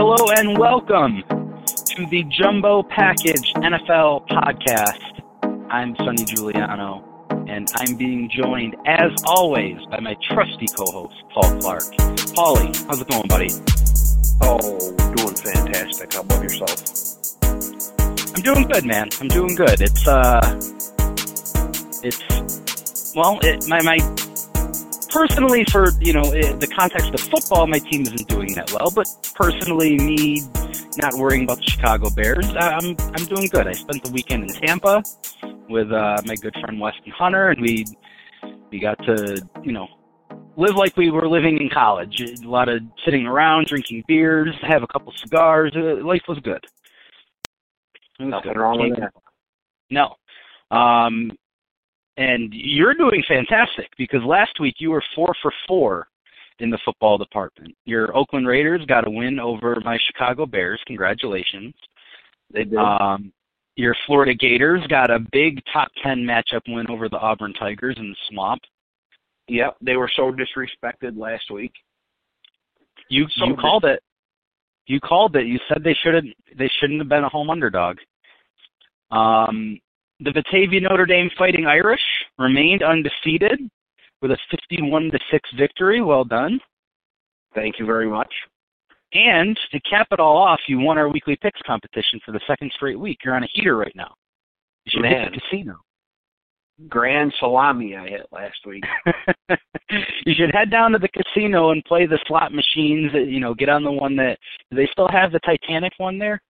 Hello and welcome to the Jumbo Package NFL podcast. I'm Sonny Giuliano, and I'm being joined, as always, by my trusty co-host, Paul Clark. Paulie, how's it going, buddy? Oh, doing fantastic. How about yourself? I'm doing good, man. I'm doing good. It's uh, it's well, it, my my personally for you know the context of football, my team isn't doing that well. But personally, me not worrying about the Chicago Bears, I'm I'm doing good. I spent the weekend in Tampa with uh, my good friend Weston Hunter, and we we got to you know live like we were living in college. A lot of sitting around, drinking beers, have a couple cigars. Uh, life was good. Was Nothing good. wrong with that. No. Um, and you're doing fantastic because last week you were four for four in the football department. Your Oakland Raiders got a win over my Chicago Bears. Congratulations. They did. Um, your Florida Gators got a big top 10 matchup win over the Auburn Tigers in the swamp. Yep, they were so disrespected last week. You so you called it. You called it. You said they should have they shouldn't have been a home underdog. Um, the Batavia Notre Dame Fighting Irish remained undefeated with a 51 to 6 victory. Well done. Thank you very much. And to cap it all off, you won our weekly picks competition for the second straight week. You're on a heater right now. You should Man. hit the casino. Grand salami I hit last week. you should head down to the casino and play the slot machines. You know, get on the one that. Do they still have the Titanic one there?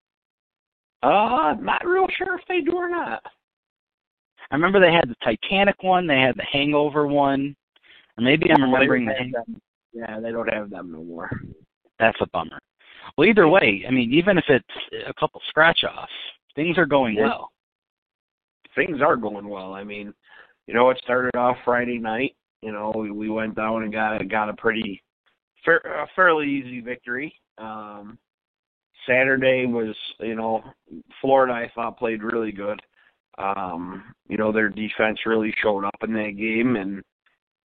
Uh, not real sure if they do or not. I remember they had the Titanic one, they had the Hangover one, or maybe I'm remembering the Hang- Yeah, they don't have them no more. That's a bummer. Well, either way, I mean, even if it's a couple scratch offs, things are going yeah. well. Things are going well. I mean, you know, it started off Friday night. You know, we, we went down and got got a pretty fair, a fairly easy victory. Um, Saturday was, you know, Florida I thought played really good. Um, you know, their defense really showed up in that game, and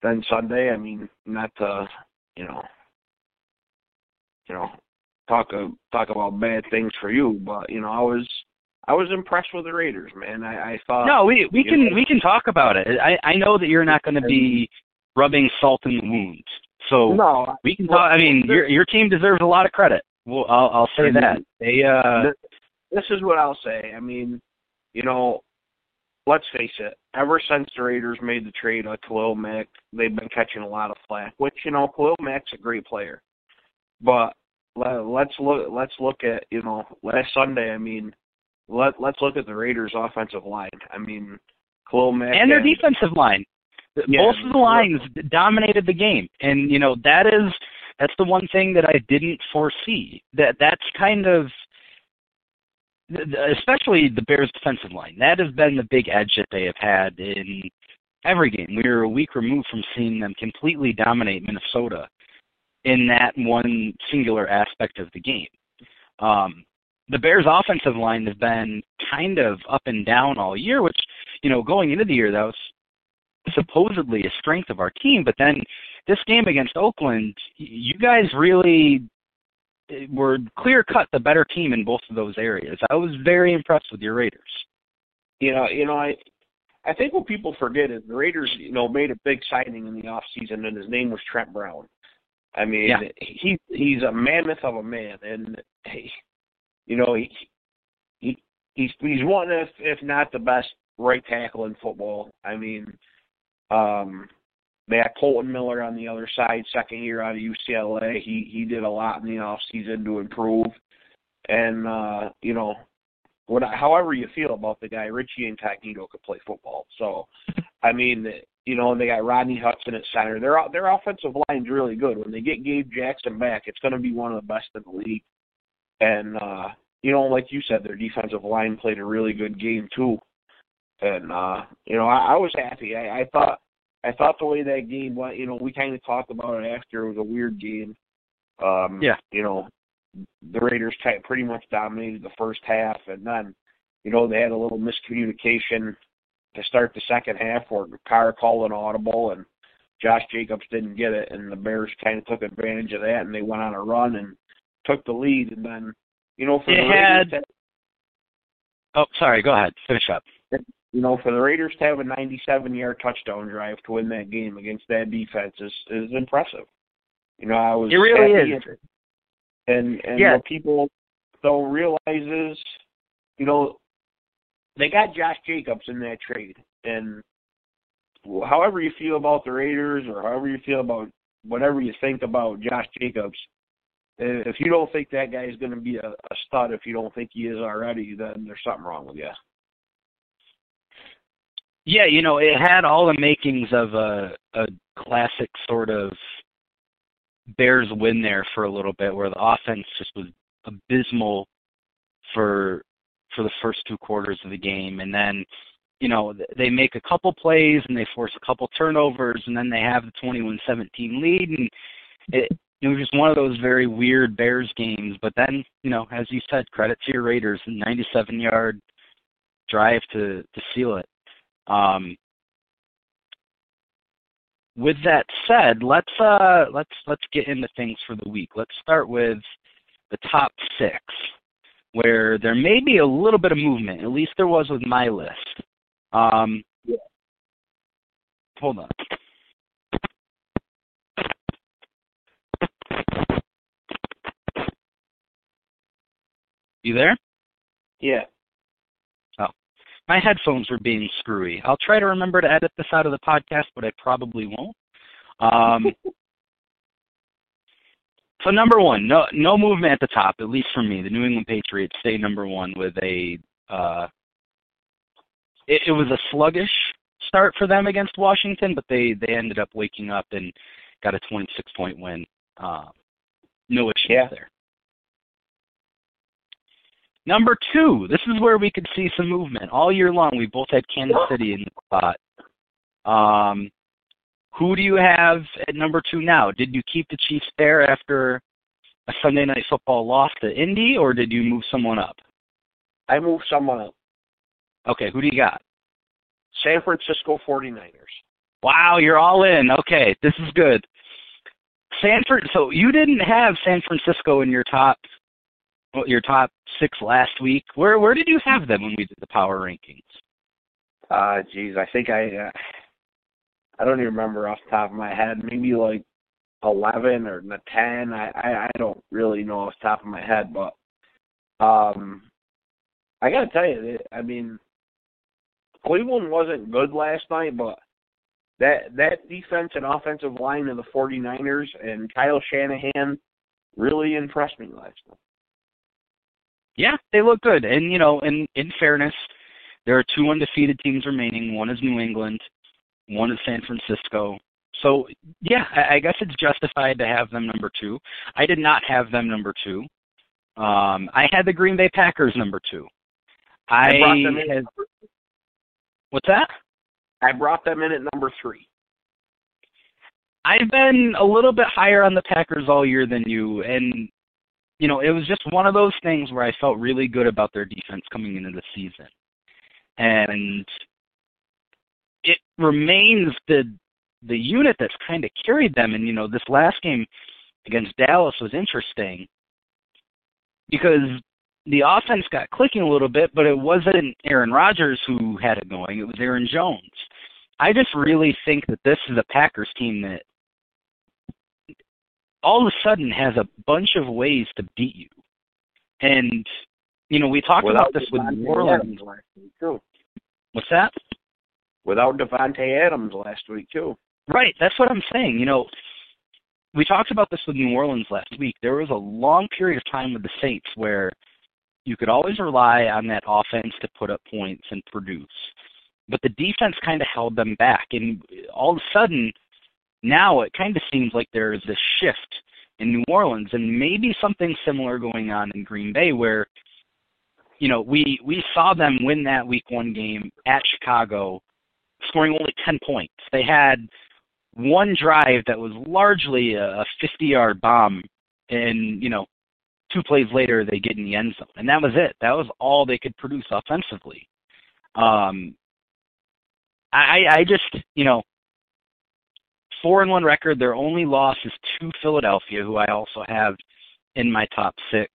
then Sunday, I mean, not to, you know, you know, talk uh, talk about bad things for you, but you know, I was I was impressed with the Raiders, man. I, I thought no, we we can know, we can talk about it. I I know that you're not going to be rubbing salt in the wound, so no, we can talk. I mean, your your team deserves a lot of credit. Well, I'll I'll say that they uh. This is what I'll say. I mean, you know, let's face it, ever since the Raiders made the trade on Khalil Mack, they've been catching a lot of flack. Which you know, Khalil Mack's a great player, but let's look let's look at you know last Sunday. I mean, let let's look at the Raiders' offensive line. I mean, Khalil Mack and their and, defensive line. Yeah, Both of the lines dominated the game, and you know that is that's the one thing that I didn't foresee. That that's kind of especially the Bears' defensive line. That has been the big edge that they have had in every game. We were a week removed from seeing them completely dominate Minnesota in that one singular aspect of the game. Um, the Bears' offensive line has been kind of up and down all year, which, you know, going into the year, that was supposedly a strength of our team. But then this game against Oakland, you guys really were clear cut the better team in both of those areas. I was very impressed with your Raiders. You know, you know, I I think what people forget is the Raiders, you know, made a big signing in the off season and his name was Trent Brown. I mean, yeah. he he's a mammoth of a man and he, you know, he he he's he's one if if not the best right tackle in football. I mean, um they had Kolton Miller on the other side, second year out of UCLA. He he did a lot in the off season to improve. And uh, you know, what however you feel about the guy, Richie Incognito could play football. So I mean, you know, and they got Rodney Hudson at center. Their their offensive line's really good. When they get Gabe Jackson back, it's gonna be one of the best in the league. And uh, you know, like you said, their defensive line played a really good game too. And uh, you know, I, I was happy. I, I thought I thought the way that game went, you know, we kind of talked about it after. It was a weird game. Um, yeah. You know, the Raiders pretty much dominated the first half, and then, you know, they had a little miscommunication to start the second half where Carr called an audible and Josh Jacobs didn't get it, and the Bears kind of took advantage of that, and they went on a run, and took the lead, and then you know for It the Raiders, had- Oh, sorry. Go ahead. Finish up. You know for the Raiders to have a 97-yard touchdown drive to win that game against that defense is is impressive. You know, I was It really is. And and Yeah. what people don't realize is, you know, they got Josh Jacobs in that trade, and however you feel about the Raiders or however you feel about whatever you think about Josh Jacobs, if you don't think that guy is going to be a, a stud, if you don't think he is already, then there's something wrong with you. Yeah, you know, it had all the makings of a a classic sort of Bears win there for a little bit, where the offense just was abysmal for for the first two quarters of the game, and then you know they make a couple plays and they force a couple turnovers, and then they have the 21-17 lead, and it it was just one of those very weird Bears games. But then, you know, as you said, credit to your Raiders, 97 yard drive to to seal it. Um, with that said, let's uh let's let's get into things for the week. Let's start with the top six, where there may be a little bit of movement. At least there was with my list. Um, Yeah. Hold on. You there? Yeah. My headphones were being screwy. I'll try to remember to edit this out of the podcast, but I probably won't. Um, so number one, no no movement at the top, at least for me. The New England Patriots stay number one with a. Uh, it, it was a sluggish start for them against Washington, but they they ended up waking up and got a 26 point win. Uh, no issues Yeah. there. Number two, this is where we could see some movement. All year long, we both had Kansas City in the spot. Um, who do you have at number two now? Did you keep the Chiefs there after a Sunday night football loss to Indy, or did you move someone up? I moved someone up. Okay, who do you got? San Francisco 49ers. Wow, you're all in. Okay, this is good. Sanford. So you didn't have San Francisco in your top, your top six last week. Where where did you have them when we did the power rankings? Uh, geez, I think I, uh, I don't even remember off the top of my head. Maybe like eleven or ten. I, I, I don't really know off the top of my head, but, um, I gotta tell you, I mean, Cleveland wasn't good last night, but that that defense and offensive line of the 49ers and Kyle Shanahan really impressed me last night. Yeah, they look good. And you know, in in fairness, there are two undefeated teams remaining. One is New England, one is San Francisco. So yeah, I, I guess it's justified to have them number two. I did not have them number two. Um, I had the Green Bay Packers number two. I, I brought them in. had what's that? I brought them in at number three. I've been a little bit higher on the Packers all year than you, and you know, it was just one of those things where I felt really good about their defense coming into the season, and it remains the the unit that's kind of carried them. And you know, this last game against Dallas was interesting because the offense got clicking a little bit, but it wasn't Aaron Rodgers who had it going; it was Aaron Jones. I just really think that this is a Packers team that all of a sudden has a bunch of ways to beat you. And you know, we talked Without about this with New Orleans. Last week too. What's that? Without Davante Adams last week too. Right, that's what I'm saying. You know, we talked about this with New Orleans last week. There was a long period of time with the Saints where you could always rely on that offense to put up points and produce. But the defense kind of held them back. And all of a sudden, now it kind of seems like there is this shift in New Orleans and maybe something similar going on in Green Bay where you know, we we saw them win that week 1 game at Chicago scoring only 10 points. They had one drive that was largely a 50-yard bomb and, you know, two plays later they get in the end zone. And that was it. That was all they could produce offensively. Um I I just, you know, four and one record. Their only loss is to Philadelphia, who I also have in my top six.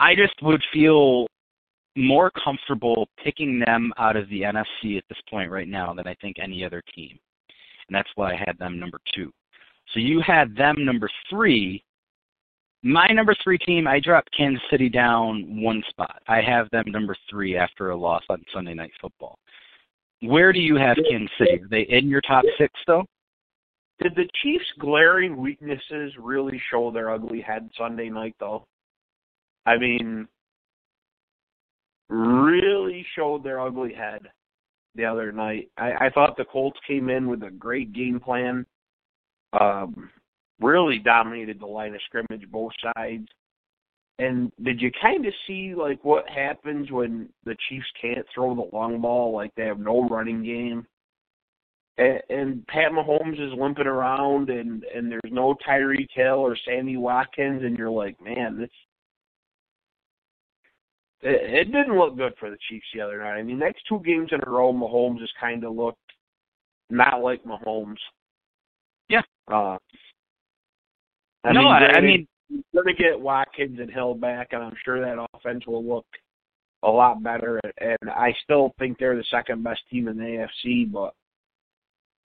I just would feel more comfortable picking them out of the NFC at this point right now than I think any other team. And that's why I had them number two. So you had them number three. My number three team, I dropped Kansas City down one spot. I have them number three after a loss on Sunday Night Football. Where do you have Kansas City? Are they in your top six, though? Did the Chiefs' glaring weaknesses really show their ugly head Sunday night, though? I mean, really showed their ugly head the other night. I, I thought the Colts came in with a great game plan. Um, really dominated the line of scrimmage both sides. And did you kind of see like what happens when the Chiefs can't throw the long ball, like they have no running game, and, and Pat Mahomes is limping around, and and there's no Tyreek Hill or Sammy Watkins, and you're like, man, this it, it didn't look good for the Chiefs the other night. I mean, next two games in a row, Mahomes has kind of looked not like Mahomes. Yeah. Uh, I no, mean, I, I mean, going to get Watkins and Hill back, and I'm sure that offense will look a lot better. And I still think they're the second best team in the AFC, but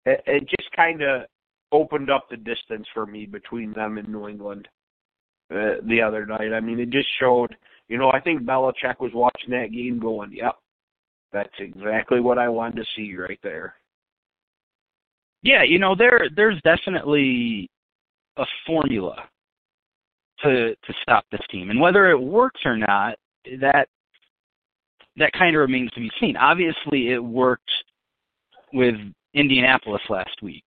it, it just kind of opened up the distance for me between them and New England uh, the other night. I mean, it just showed you know, I think Belichick was watching that game going, yep, that's exactly what I wanted to see right there. Yeah, you know, there there's definitely a formula to to stop this team. And whether it works or not, that that kind of remains to be seen. Obviously, it worked with Indianapolis last week.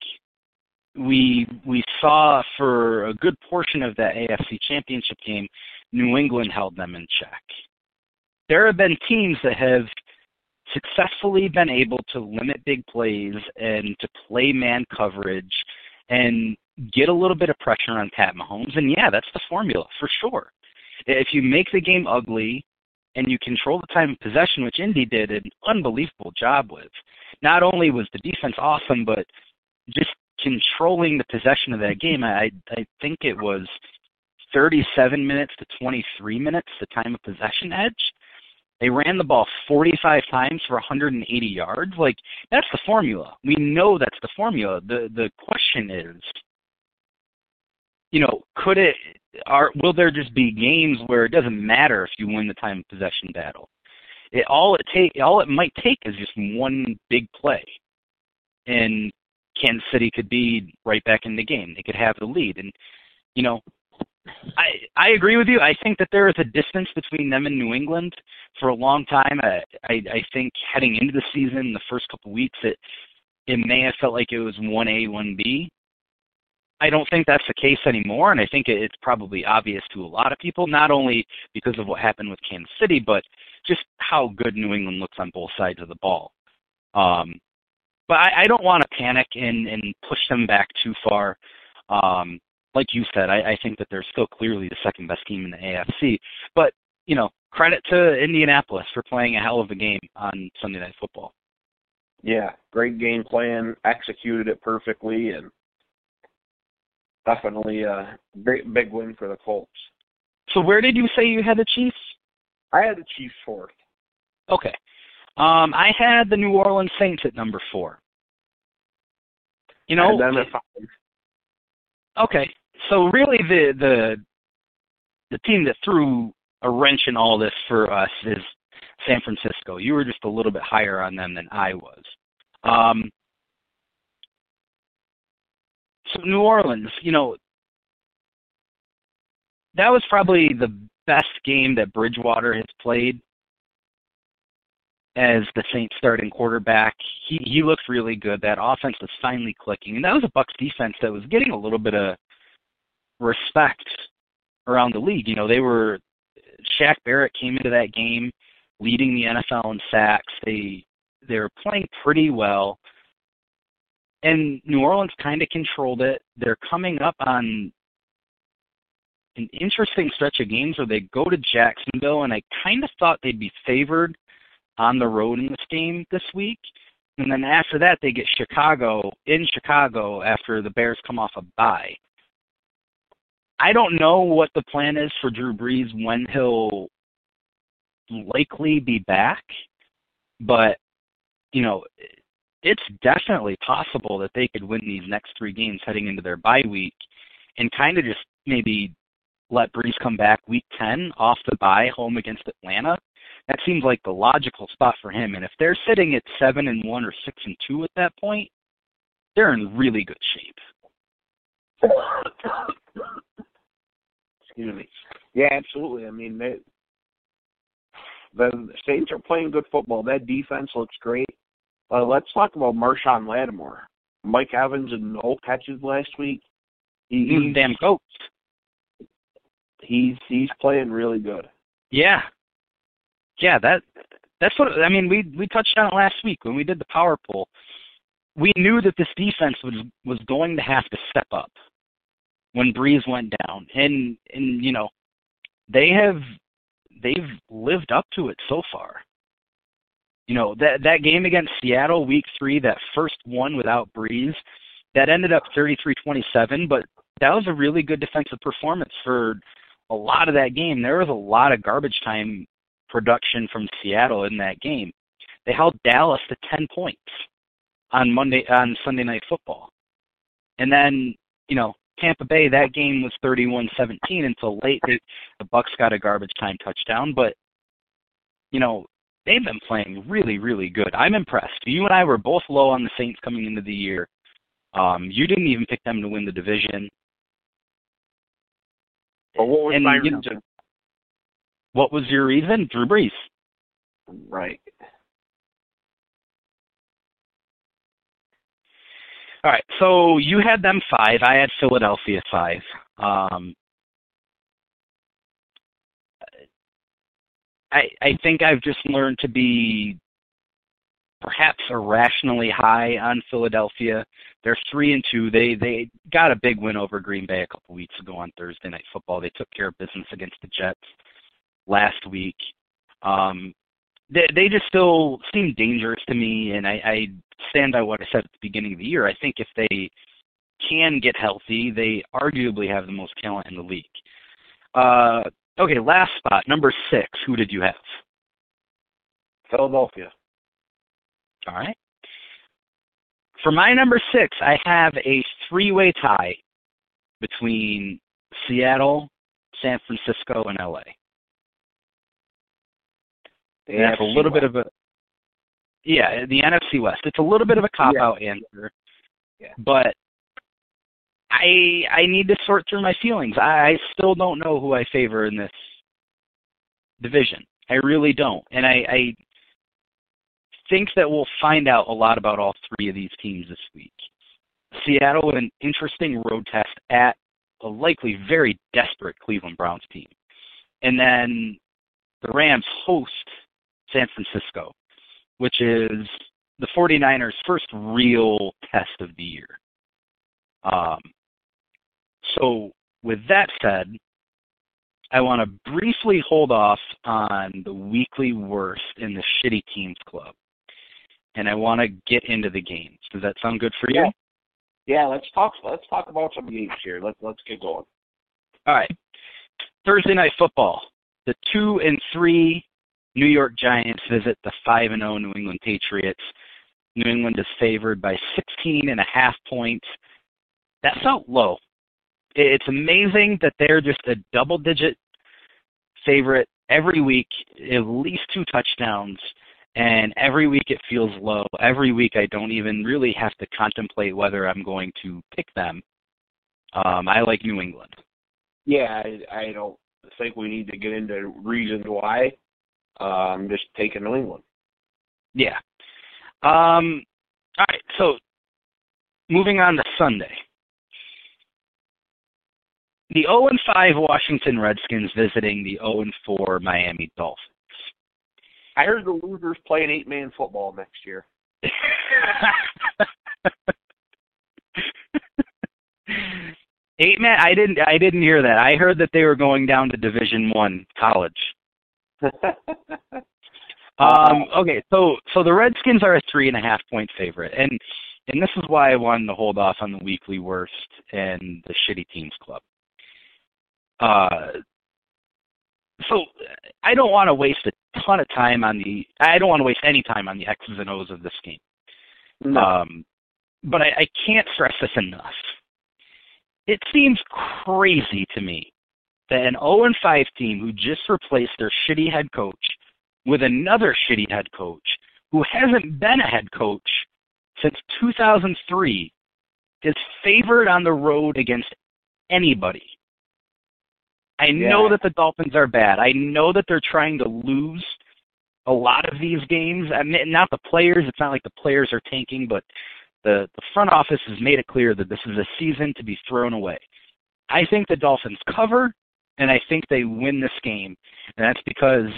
We we saw for a good portion of that AFC Championship game New England held them in check. There have been teams that have successfully been able to limit big plays and to play man coverage and get a little bit of pressure on Pat Mahomes. And yeah, that's the formula for sure. If you make the game ugly and you control the time of possession, which Indy did an unbelievable job with, not only was the defense awesome, but just controlling the possession of that game. I I think it was 37 minutes to 23 minutes, the time of possession edge. They ran the ball 45 times for 180 yards. Like that's the formula. We know that's the formula. The the question is, you know, could it are will there just be games where it doesn't matter if you win the time of possession battle? It all it take all it might take is just one big play, and Kansas City could be right back in the game. They could have the lead, and you know I I agree with you. I think that there is a distance between them and New England for a long time. I I, I think heading into the season, the first couple weeks, it it may have felt like it was one A, one B. I don't think that's the case anymore, and I think it's probably obvious to a lot of people, not only because of what happened with Kansas City, but just how good New England looks on both sides of the ball. Um, but I, I don't want to panic and, and push them back too far. Um, like you said, I, I think that they're still clearly the second best team in the AFC. But you know, credit to Indianapolis for playing a hell of a game on Sunday Night Football. Yeah, great game plan, executed it perfectly, and definitely a great big win for the Colts. So where did you say you had the Chiefs? I had the Chiefs fourth. Okay. Um, I had the New Orleans Saints at number four. You know, and then at five. Okay, so really the the the team that threw a wrench in all this for us is San Francisco. You were just a little bit higher on them than I was. Um, so New Orleans, you know, that was probably the best game that Bridgewater has played as the Saints starting quarterback. He he looked really good. That offense was finally clicking. And that was a Bucks defense that was getting a little bit of respect around the league. You know, they were Shaq Barrett came into that game leading the NFL in sacks. They they were playing pretty well. And New Orleans kind of controlled it. They're coming up on an interesting stretch of games where they go to Jacksonville, and I kind of thought they'd be favored on the road in this game this week. And then after that, they get Chicago in Chicago after the Bears come off a bye. I don't know what the plan is for Drew Brees when he'll likely be back, but you know, it's definitely possible that they could win these next three games heading into their bye week and kind of just maybe let Brees come back week 10 off the bye home against Atlanta. That seems like the logical spot for him. And if they're sitting at 7 and 1 or 6 and 2 at that point, they're in really good shape. Excuse me. Yeah, absolutely. I mean, they, the Saints are playing good football. That defense looks great. Uh, let's talk about Marshon Lattimore. Mike Evans and no catches last week. He, he's damn coach. He's he's playing really good. Yeah, yeah. That that's what I mean. We we touched on it last week when we did the power poll. We knew that this defense was was going to have to step up when Brees went down, and and you know they have they've lived up to it so far. You know that that game against Seattle, Week Three, that first one without Brees, that ended up 33-27, but that was a really good defensive performance for a lot of that game. There was a lot of garbage time production from Seattle in that game. They held Dallas to 10 points on Monday on Sunday Night Football. And then, you know, Tampa Bay, that game was 31-17 until late. The Bucks got a garbage time touchdown, but you know they've been playing really, really good. I'm impressed. You and I were both low on the Saints coming into the year. Um, you didn't even pick them to win the division. But what was and, my reason? Know, what was your reason? Drew Brees. Right. All right, so you had them five. I had Philadelphia five. Um, I I think I've just learned to be perhaps irrationally high on Philadelphia. They're three and two. They they got a big win over Green Bay a couple weeks ago on Thursday Night Football. They took care of business against the Jets last week. Um, they they just still seem dangerous to me, and I, I stand by what I said at the beginning of the year. I think if they can get healthy, they arguably have the most talent in the league. Uh, okay, last spot, number six. Who did you have? Philadelphia. All right. For my number six, I have a three-way tie between Seattle, San Francisco, and LA. The That's a little West. bit of a yeah, the NFC West. It's a little bit of a cop out yeah. answer. Yeah. But I I need to sort through my feelings. I, I still don't know who I favor in this division. I really don't. And I, I think that we'll find out a lot about all three of these teams this week. Seattle with an interesting road test at a likely very desperate Cleveland Browns team. And then the Rams host San Francisco, which is the 49ers' first real test of the year. Um, so, with that said, I want to briefly hold off on the weekly worst in the shitty teams club, and I want to get into the games. Does that sound good for you? Yeah. Yeah, let's talk. Let's talk about some games here. Let's let's get going. All right. Thursday night football. The two and three New York Giants visit the five and zero New England Patriots. New England is favored by 16 and a half points. That felt low. It's amazing that they're just a double digit favorite every week, at least two touchdowns, and every week it feels low. Every week I don't even really have to contemplate whether I'm going to pick them. Um, I like New England. Yeah, I, I don't think we need to get into reasons why. Um, I'm just taking New England. Yeah. Um, all right. So moving on to Sunday. The 0 and 5 Washington Redskins visiting the 0 and 4 Miami Dolphins. I heard the losers play an eight man football next year. eight man I didn't I didn't hear that. I heard that they were going down to Division One college. um okay, so so the Redskins are a three and a half point favorite and and this is why I wanted to hold off on the weekly worst and the shitty teams club. Uh, so I don't want to waste a ton of time on the. I don't want to waste any time on the X's and O's of this game. No. Um, but I, I can't stress this enough. It seems crazy to me that an 0 and 5 team who just replaced their shitty head coach with another shitty head coach who hasn't been a head coach since 2003 is favored on the road against anybody. I know that the Dolphins are bad. I know that they're trying to lose a lot of these games. I mean, not the players. It's not like the players are tanking, but the the front office has made it clear that this is a season to be thrown away. I think the Dolphins cover, and I think they win this game, and that's because,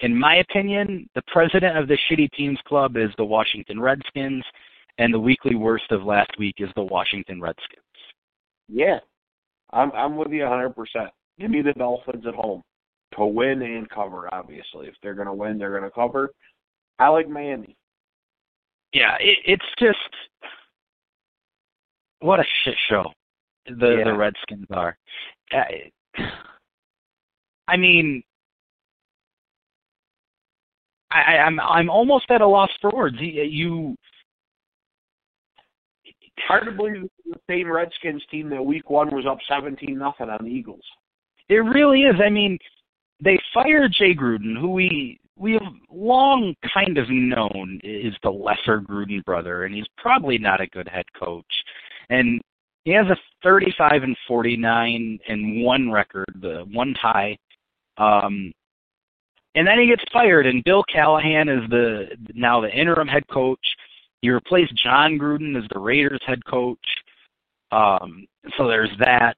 in my opinion, the president of the shitty teams club is the Washington Redskins, and the weekly worst of last week is the Washington Redskins. Yeah, I'm I'm with you 100. percent Give me the Dolphins at home to win and cover. Obviously, if they're going to win, they're going to cover. I like Miami. Yeah, it, it's just what a shit show the Yeah. the Redskins are. I, I mean, I, I'm I'm almost at a loss for words. You, Hard to believe the same Redskins team that Week One was up 17 nothing on the Eagles. It really is. I mean, they fired Jay Gruden, who we we have long kind of known is the lesser Gruden brother, and he's probably not a good head coach. And he has a 35 and 49 and one record, the one tie. Um, and then he gets fired, and Bill Callahan is the now the interim head coach. He replaced Jon Gruden as the Raiders head coach. Um, so there's that.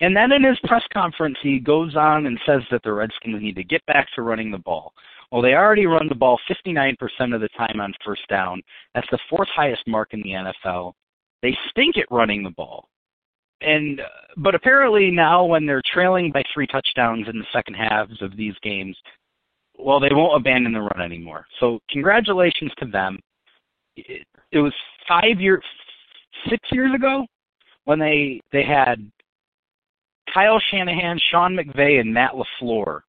And then in his press conference, he goes on and says that the Redskins need to get back to running the ball. Well, they already run the ball 59% of the time on first down. That's the fourth highest mark in the NFL. They stink at running the ball. And uh, but apparently now when they're trailing by three touchdowns in the second halves of these games, well, they won't abandon the run anymore. So congratulations to them. It, it was five years, six years ago when they they had Kyle Shanahan, Sean McVay, and Matt LaFleur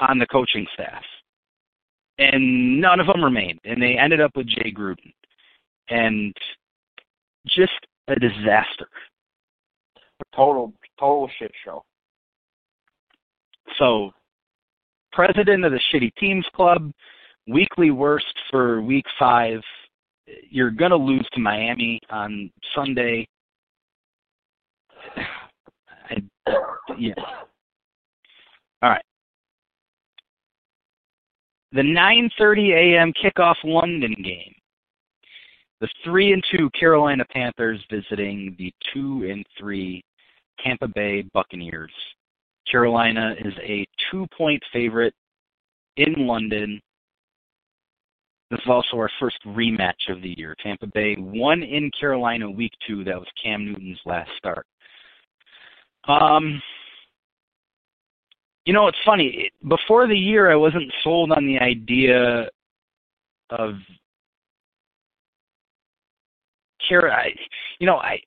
on the coaching staff. And none of them remained. And they ended up with Jay Gruden. And just a disaster. Total total shit show. So, president of the Shitty Teams Club, weekly worst for week five. You're going to lose to Miami on Sunday. Yeah. All right. The 9:30 a.m. kickoff London game. The three and two Carolina Panthers visiting the two and three Tampa Bay Buccaneers. Carolina is a two-point favorite in London. This is also our first rematch of the year. Tampa Bay won in Carolina week two. That was Cam Newton's last start. Um, you know, it's funny. Before the year, I wasn't sold on the idea of care. I, you know, I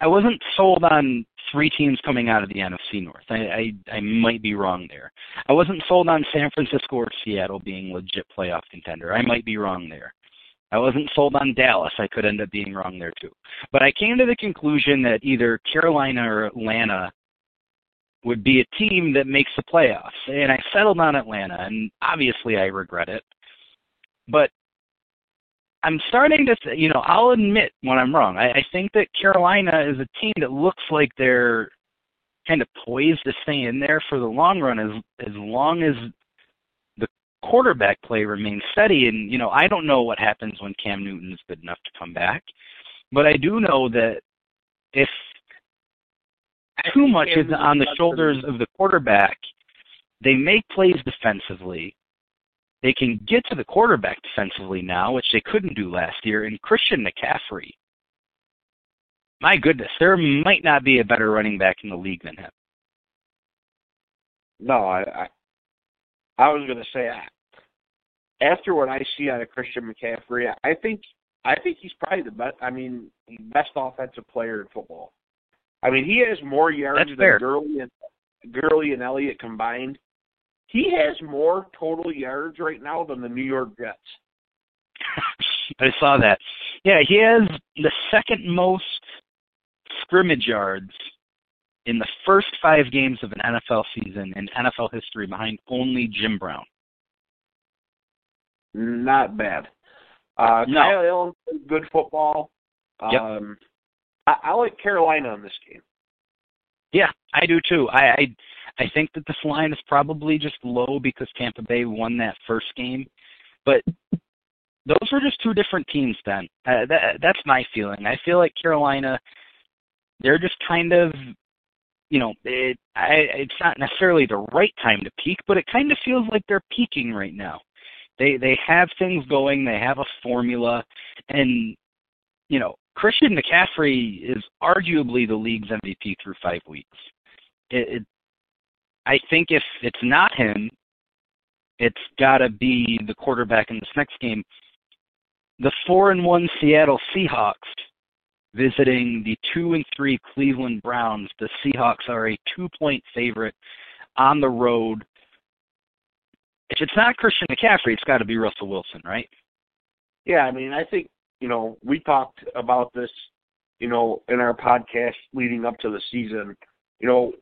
I wasn't sold on three teams coming out of the NFC North. I, I I might be wrong there. I wasn't sold on San Francisco or Seattle being legit playoff contender. I might be wrong there. I wasn't sold on Dallas. I could end up being wrong there too. But I came to the conclusion that either Carolina or Atlanta would be a team that makes the playoffs. And I settled on Atlanta, and obviously I regret it. But I'm starting to, th- you know, I'll admit when I'm wrong. I, I think that Carolina is a team that looks like they're kind of poised to stay in there for the long run as as long as quarterback play remains steady. And you know, I don't know what happens when Cam Newton is good enough to come back, but I do know that if too much is on the shoulders of the quarterback, they make plays defensively. They can get to the quarterback defensively now, which they couldn't do last year. And Christian McCaffrey, my goodness, there might not be a better running back in the league than him. No, I I, I was going to say after what I see out of Christian McCaffrey, I think I think he's probably the best. I mean, best offensive player in football. I mean, he has more yards That's than fair. Gurley and Gurley and Elliott combined. He has more total yards right now than the New York Jets. I saw that. Yeah, he has the second most scrimmage yards in the first five games of an NFL season in NFL history, behind only Jim Brown. Not bad. Uh, No. Kyle Allen good football. Yep. Um, I, I like Carolina in this game. Yeah, I do too. I, I I think that this line is probably just low because Tampa Bay won that first game, but those were just two different teams then. Uh, that that's my feeling. I feel like Carolina, they're just kind of, you know, it, I, it's not necessarily the right time to peak, but it kind of feels like they're peaking right now. They they have things going. They have a formula, and you know, Christian McCaffrey is arguably the league's MVP through five weeks. It, it, I think if it's not him, it's got to be the quarterback in this next game. The four and one Seattle Seahawks visiting the two and three Cleveland Browns. The Seahawks are a two point favorite on the road. If it's not Christian McCaffrey, it's got to be Russell Wilson, right? Yeah, I mean, I think you know we talked about this, you know, in our podcast leading up to the season. You know,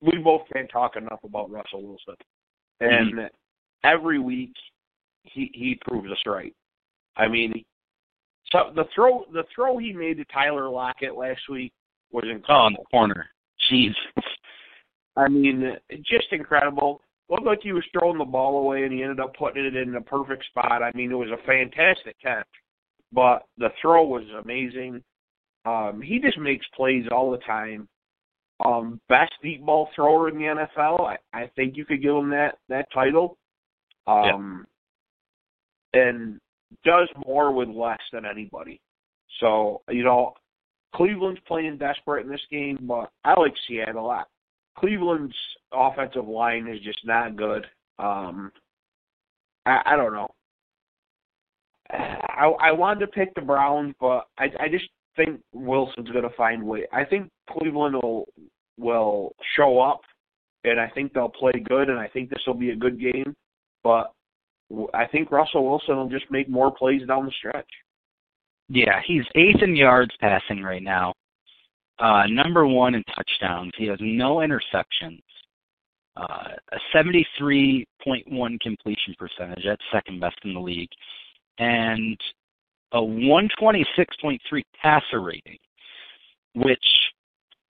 we both can't talk enough about Russell Wilson, mm-hmm. and every week he he proves us right. I mean, so the throw the throw he made to Tyler Lockett last week was Oh, incredible. in the corner. Jeez. I mean, just incredible. Looked like he was throwing the ball away, and he ended up putting it in the perfect spot. I mean, it was a fantastic catch, but the throw was amazing. Um, he just makes plays all the time. Um, best deep ball thrower in the NFL. I, I think you could give him that that title. Um, and does more with less than anybody. So you know, Cleveland's playing desperate in this game, but I like Seattle. I, Cleveland's offensive line is just not good. Um, I, I don't know. I I wanted to pick the Browns, but I I just think Wilson's going to find way. I think Cleveland will will show up, and I think they'll play good, and I think this will be a good game. But I think Russell Wilson will just make more plays down the stretch. Yeah, he's eighth in yards passing right now. Uh, number one in touchdowns. He has no interceptions. Uh, a 73.1 completion percentage. That's second best in the league. And a 126.3 passer rating, which,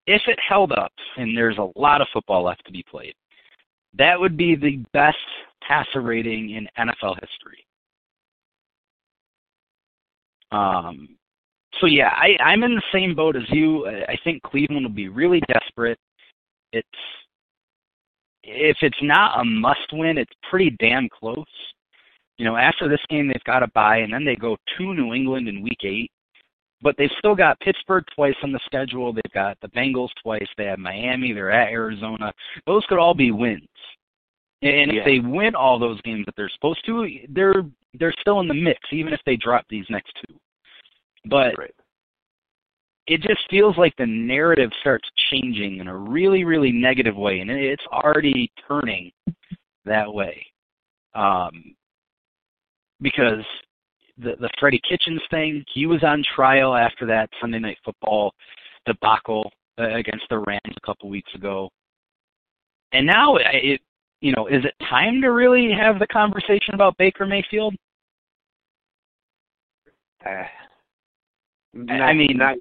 if it held up, and there's a lot of football left to be played, that would be the best passer rating in NFL history. Um, so yeah, I, I'm in the same boat as you. I I think Cleveland will be really desperate. It's if it's not a must win, it's pretty damn close. You know, after this game they've got to buy and then they go to New England in week eight. But they've still got Pittsburgh twice on the schedule. They've got the Bengals twice. They have Miami. They're at Arizona. Those could all be wins. And Yeah. if they win all those games that they're supposed to, they're they're still in the mix, even if they drop these next two. But Right. it just feels like the narrative starts changing in a really, really negative way, and it's already turning that way. Um, because the the Freddie Kitchens thing, he was on trial after that Sunday Night Football debacle uh, against the Rams a couple weeks ago, and now it, it, you know, is it time to really have the conversation about Baker Mayfield? Uh, I mean- not,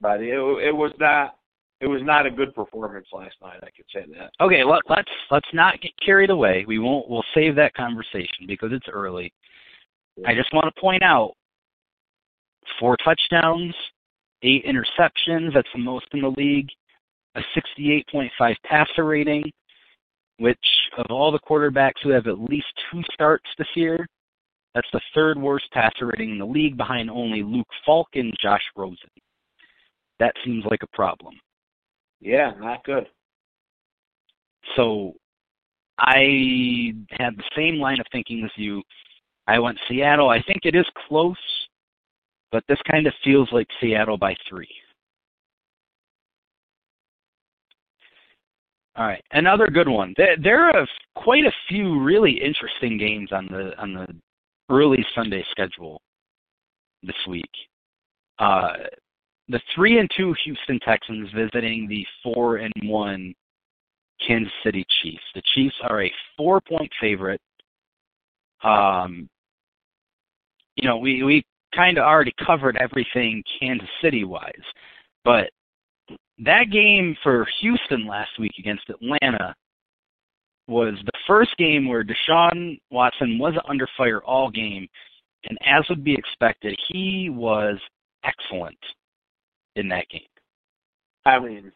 but it it was not it was not a good performance last night. I could say that. Okay, let, let's let's not get carried away. We won't. We'll save that conversation because it's early. I just want to point out four touchdowns, eight interceptions. That's the most in the league. A 68.5 passer rating, which of all the quarterbacks who have at least two starts this year, that's the third worst passer rating in the league, behind only Luke Falk and Josh Rosen. That seems like a problem. Yeah, not good. So I had the same line of thinking as you. I went Seattle. I think it is close, but this kind of feels like Seattle by three. All right, another good one. There, are quite a few really interesting games on the on the early Sunday schedule this week. Uh, the three and two Houston Texans visiting the four and one Kansas City Chiefs. The Chiefs are a four point favorite. Um, you know, we we kind of already covered everything Kansas City wise, but that game for Houston last week against Atlanta was the first game where Deshaun Watson wasn't under fire all game, and as would be expected, he was excellent in that game. I mean,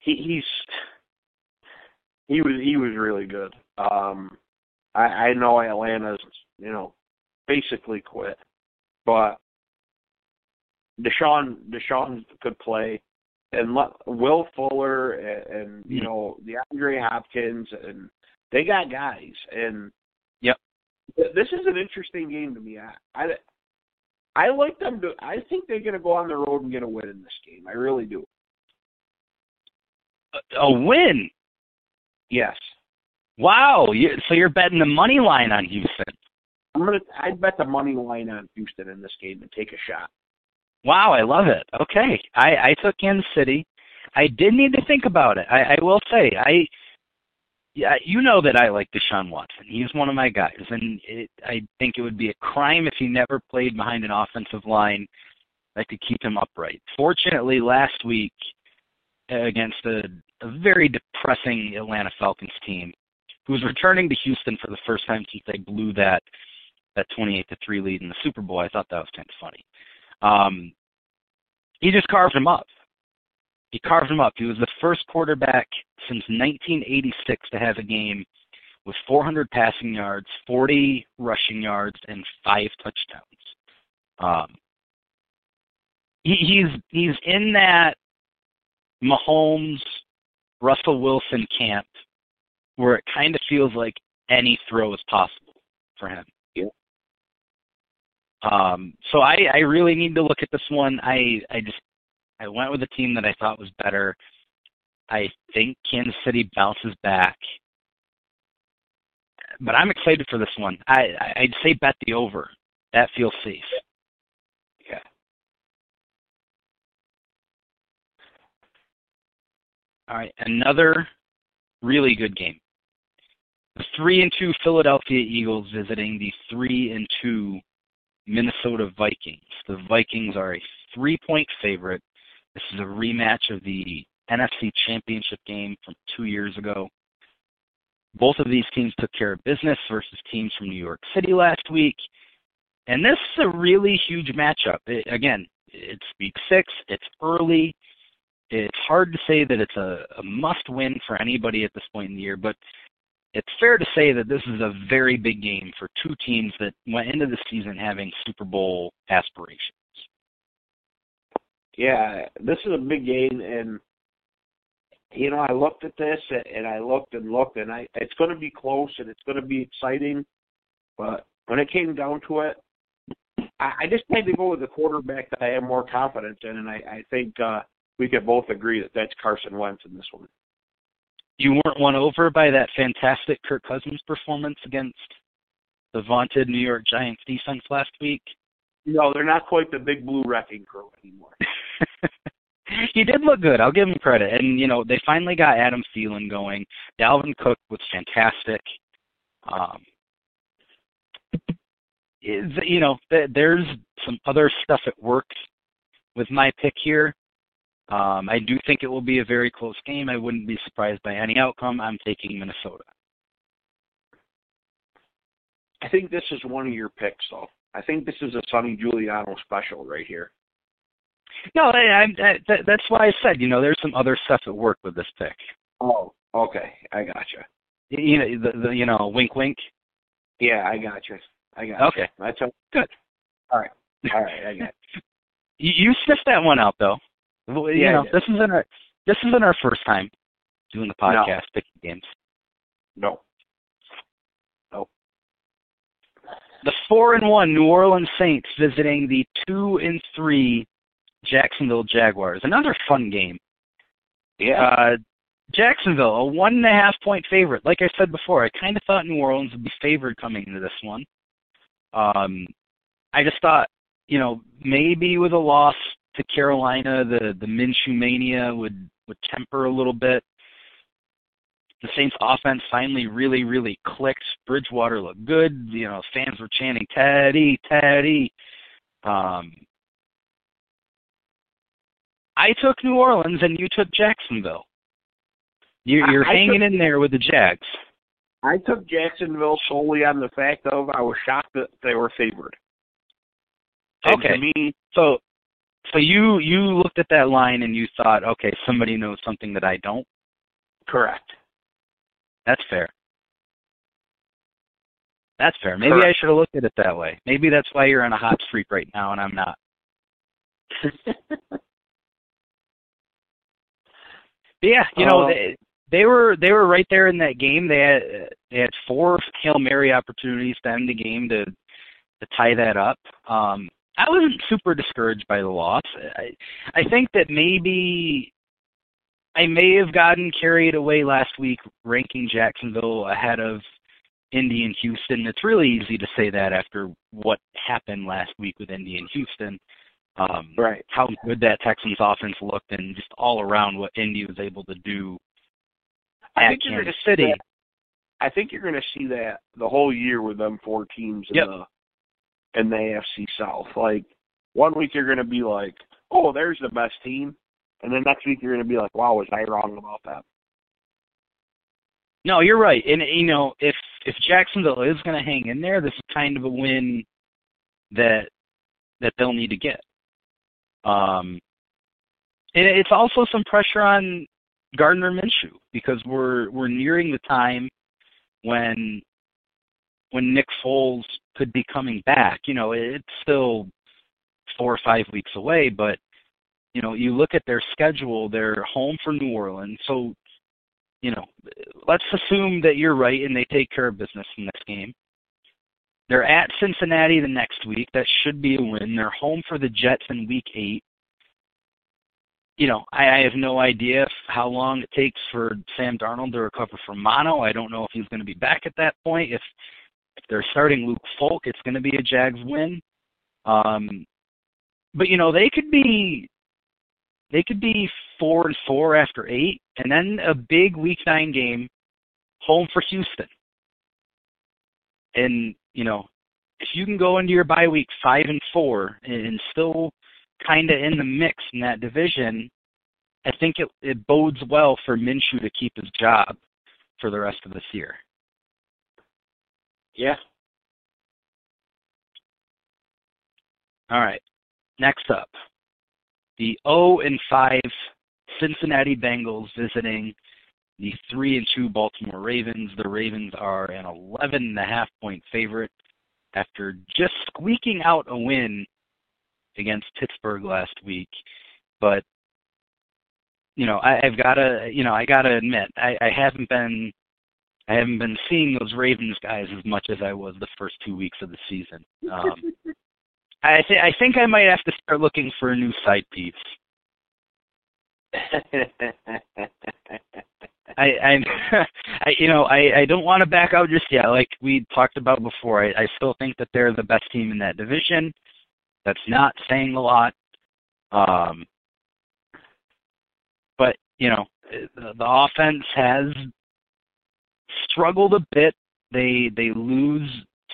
he he's he was he was really good. Um, I I know Atlanta's you know basically quit, but Deshaun Deshaun could play, and Will Fuller and, and you mm-hmm. know the Andre Hopkins and they got guys and yep. This is an interesting game to me. I I, I like them to. I think they're going to go on the road and get a win in this game. I really do. A, a win. Yes. Wow. You, so you're betting the money line on Houston. I'm gonna. I'd bet the money line on Houston in this game and take a shot. Wow, I love it. Okay, I I took Kansas City. I did need to think about it. I, I will say I. Yeah, you know that I like Deshaun Watson. He's one of my guys, and it, I think it would be a crime if he never played behind an offensive line that could keep him upright. Fortunately, last week against a, a very depressing Atlanta Falcons team, who was returning to Houston for the first time since they blew that that 28 to 3 lead in the Super Bowl. I thought that was kind of funny. Um, he just carved him up. He carved him up. He was the first quarterback since 1986 to have a game with 400 passing yards, 40 rushing yards, and five touchdowns. Um, he, he's he's in that Mahomes, Russell Wilson camp where it kind of feels like any throw is possible for him. Um, so I, I really need to look at this one. I, I just I went with a team that I thought was better. I think Kansas City bounces back, but I'm excited for this one. I, I'd say bet the over. That feels safe. Yeah. All right, another really good game. The three and two Philadelphia Eagles visiting the three and two Minnesota Vikings. The Vikings are a three point favorite. This is a rematch of the NFC Championship game from two years ago. Both of these teams took care of business versus teams from New York City last week. And this is a really huge matchup. It, again, it's week six, it's early. It's hard to say that it's a, a must win for anybody at this point in the year, but it's fair to say that this is a very big game for two teams that went into the season having Super Bowl aspirations. Yeah, this is a big game, and you know I looked at this and I looked and looked, and I it's going to be close and it's going to be exciting, but when it came down to it, I, I just had to go with the quarterback that I have more confidence in, and I, I think uh, we could both agree that that's Carson Wentz in this one you weren't won over by that fantastic Kirk Cousins performance against the vaunted New York Giants defense last week? No, they're not quite the big blue wrecking crew anymore. he did look good. I'll give him credit. And you know, they finally got Adam Thielen going. Dalvin Cook was fantastic. Um, is you know, there's some other stuff at work with my pick here. Um, I do think it will be a very close game. I wouldn't be surprised by any outcome. I'm taking Minnesota. I think this is one of your picks, though. I think this is a Sonny Giuliano special right here. No, I, I, that, that's why I said, you know, there's some other stuff at work with this pick. Oh, okay, I gotcha. You know, the, the you know, wink, wink. Yeah, I gotcha. I got. Okay, that's a, good. All right, all right, I got. you, you sniffed that one out, though. Well, you yeah, know, this isn't our this isn't our first time doing the podcast no. picking games. No. No. The four and one New Orleans Saints visiting the two and three Jacksonville Jaguars. Another fun game. Yeah. Uh, Jacksonville, a one and a half point favorite. Like I said before, I kind of thought New Orleans would be favored coming into this one. Um, I just thought, you know, maybe with a loss to Carolina, the the Minshew mania would would temper a little bit. The Saints offense finally really, really clicked. Bridgewater looked good. You know, fans were chanting Teddy, Teddy. Um, I took New Orleans and you took Jacksonville. You're, you're I- I hanging took- in there with the Jags. I took Jacksonville solely on the fact of I was shocked that they were favored. And Okay. To me, So, so you you looked at that line and you thought, okay, somebody knows something that I don't. correct. That's fair. That's fair. Maybe I should have looked at it that way. Maybe that's why you're on a hot streak right now and I'm not. Yeah, you know, Um, they, they were they were right there in that game. They had they had four hail mary opportunities to end the game to to tie that up. Um, I wasn't super discouraged by the loss. I I think that maybe I may have gotten carried away last week ranking Jacksonville ahead of Indy and Houston. It's really easy to say that after what happened last week with Indy and Houston. Um, right. how good that Texans offense looked and just all around what Indy was able to do I think you're Kansas gonna see City. that- I think you're going to see that the whole year with them four teams in Yep. the in the AFC South. Like one week you're going to be like, "Oh, there's the best team," and then next week you're going to be like, "Wow, was I wrong about that?" No, you're right. And you know, if if Jacksonville is going to hang in there, this is kind of a win that that they'll need to get. Um, and it's also some pressure on Gardner Minshew because we're we're nearing the time when when Nick Foles could be coming back. You know, it's still four or five weeks away, but you know, you look at their schedule, they're home for New Orleans, so you know, let's assume that you're right and they take care of business in this game. They're at Cincinnati the next week. That should be a win. They're home for the Jets in week eight. You know, I, I have no idea how long it takes for Sam Darnold to recover from mono. I don't know if he's going to be back at that point. If if they're starting Luke Falk, it's going to be a Jags win. Um, but you know, they could be they could be four and four after eight, and then a big Week Nine game, home for Houston. And you know, if you can go into your bye week five and four and still kind of in the mix in that division, I think it, it bodes well for Minshew to keep his job for the rest of this year. Yeah. All right. Next up, the 0 and 5 Cincinnati Bengals visiting the 3 and 2 Baltimore Ravens. The Ravens are an 11 and a half point favorite after just squeaking out a win against Pittsburgh last week. But you know, I, I've got to, you know, I got to admit, I, I haven't been, I haven't been seeing those Ravens guys as much as I was the first two weeks of the season. Um, I think I think I might have to start looking for a new side piece. I, I'm, I, you know, I, I don't want to back out just yet. Like we talked about before, I, I still think that they're the best team in that division. That's not saying a lot. Um, but you know, the, the offense has struggled a bit. They they lose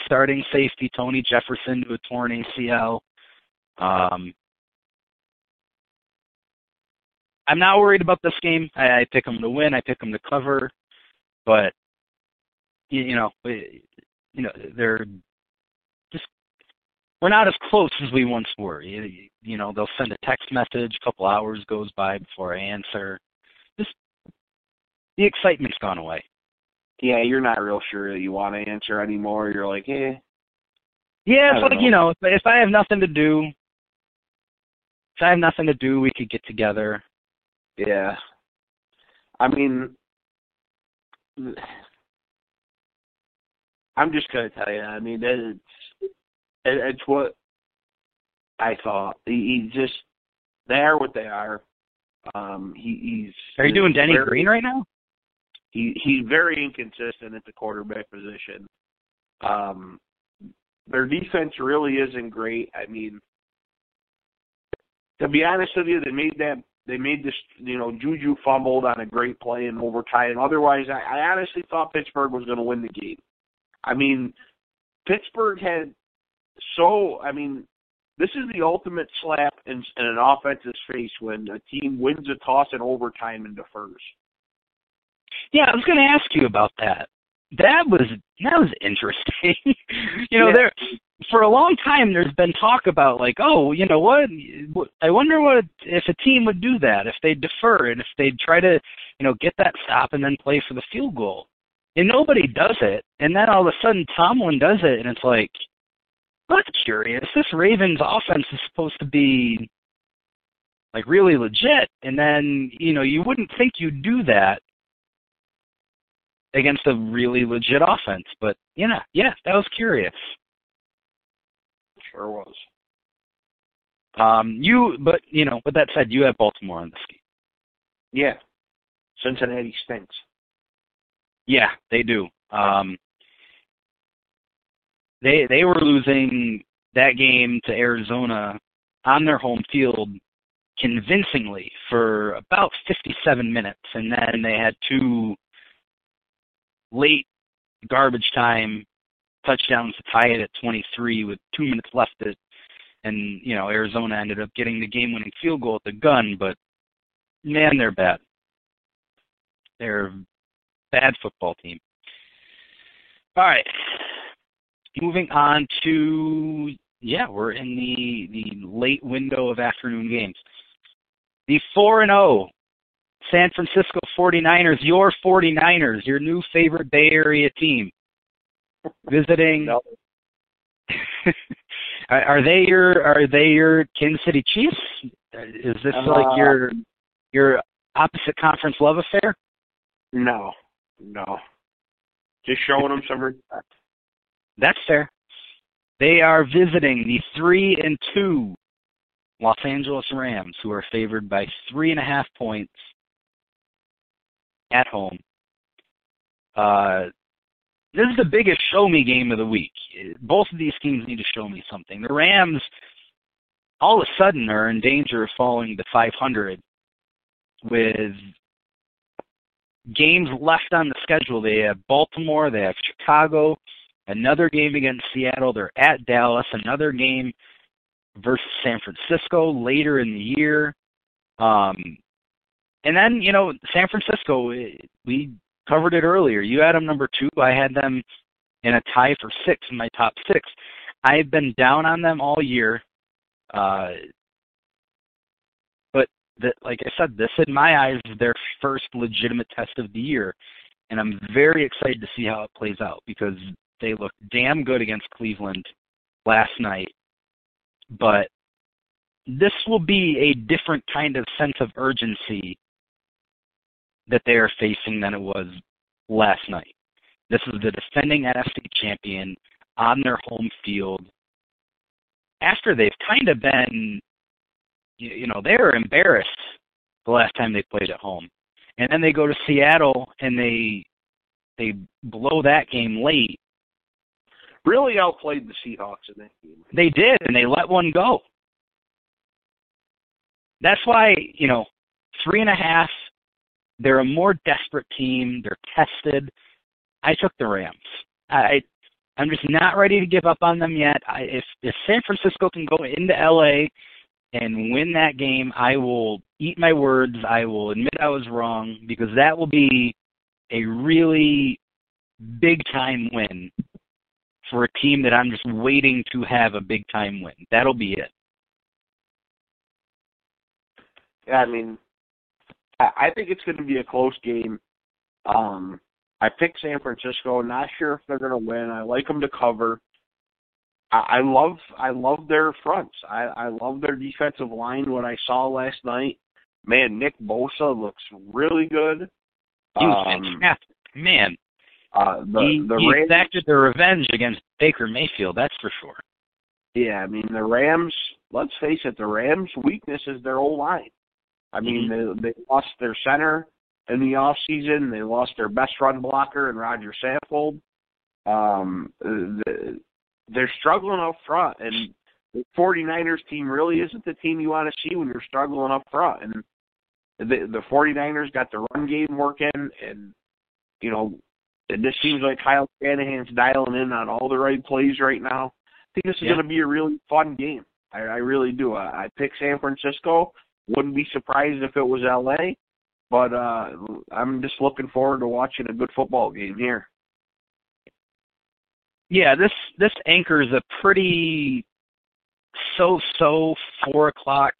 starting safety Tony Jefferson to a torn ACL. Um, I'm not worried about this game. I, I pick them to win. I pick them to cover, but you, you know, you know, they're just we're not as close as we once were. You, you know, they'll send a text message, a couple hours goes by before I answer. Just the excitement's gone away. Yeah, you're not real sure that you want to answer anymore. You're like, eh. Yeah, it's like you know, if, if I have nothing to do, if I have nothing to do, we could get together. Yeah. I mean, I'm just gonna tell you. I mean, it's it's what I thought. He, he just they are what they are. Um, he, he's Are you doing Denny very, Green right now? He he's very inconsistent at the quarterback position. Um, their defense really isn't great. I mean, to be honest with you, they made that they made this you know Juju fumbled on a great play in overtime. Otherwise, I, I honestly thought Pittsburgh was going to win the game. I mean, Pittsburgh had so I mean this is the ultimate slap in, in an offense's face when a team wins a toss in overtime and defers. Yeah, I was going to ask you about that. That was that was interesting. you know, Yeah. there for a long time there's been talk about like, oh, you know what? I wonder what if a team would do that if they defer and if they try to, you know, get that stop and then play for the field goal. And nobody does it. And then all of a sudden Tomlin does it and it's like that's curious. This Ravens offense is supposed to be like really legit and then, you know, you wouldn't think you'd do that against a really legit offense. But yeah, yeah, that was curious. Sure was. Um, you, but you know, with that said, you have Baltimore on this game. Yeah. Cincinnati stinks. Yeah, they do. Um, they they were losing that game to Arizona on their home field convincingly for about 57 minutes, and then they had two late garbage time touchdowns to tie it at 23 with two minutes left. And you know Arizona ended up getting the game-winning field goal at the gun, but man, they're bad. They're a bad football team. All right, moving on to yeah, we're in the the late window of afternoon games. The four and zero San Francisco 49ers, your 49ers, your new favorite Bay Area team, visiting. No. are, they your Are they your Kansas City Chiefs? Is this Uh, like your your opposite conference love affair? No. No. Just showing them some respect. That's fair. They are visiting the three and two Los Angeles Rams, who are favored by three and a half points at home. Uh, this is the biggest show me game of the week. Both of these teams need to show me something. The Rams, all of a sudden, are in danger of falling to 500 with games left on the schedule. They have Baltimore, they have Chicago, another game against Seattle. They're at Dallas, another game versus San Francisco later in the year. Um, and then, you know, San Francisco, eh, we covered it earlier. You had them number two. I had them in a tie for six in my top six. I've been down on them all year. Uh, but the, like I said, this in my eyes is their first legitimate test of the year. And I'm very excited to see how it plays out because they looked damn good against Cleveland last night. But this will be a different kind of sense of urgency that they are facing than it was last night. This is the defending NFC champion on their home field after they've kind of been, you know, they were embarrassed the last time they played at home. And then they go to Seattle and they they blow that game late. Really outplayed the Seahawks in that game. They did, and they let one go. That's why, you know, three and a half, they're a more desperate team. They're tested. I took the Rams. I I'm just not ready to give up on them yet. I, if if San Francisco can go into LA and win that game, I will eat my words. I will admit I was wrong because that will be a really big time win for a team that I'm just waiting to have a big time win. That'll be it. Yeah, I mean, I, I think it's going to be a close game. Um, I picked San Francisco. Not sure if they're going to win. I like them to cover. I, I love I love their fronts. I, I love their defensive line. What I saw last night, man, Nick Bosa looks really good. He was Um, fantastic. Man, Uh, the he, the he Rams, exacted their revenge against Baker Mayfield, that's for sure. yeah, I mean the Rams. Let's face it, the Rams' weakness is their O-line. I mean, mm-hmm. they they lost their center in the off season. They lost their best run blocker in Roger Saffold. Um, the, they're struggling up front, and the 49ers team really isn't the team you want to see when you're struggling up front. And the the 49ers got the run game working, and you know, it just seems like Kyle Shanahan's dialing in on all the right plays right now. I think this is yeah. going to be a really fun game. I, I really do. I, I pick San Francisco. Wouldn't be surprised if it was LA, but uh I'm just looking forward to watching a good football game here. Yeah, this this anchors a pretty so-so four o'clock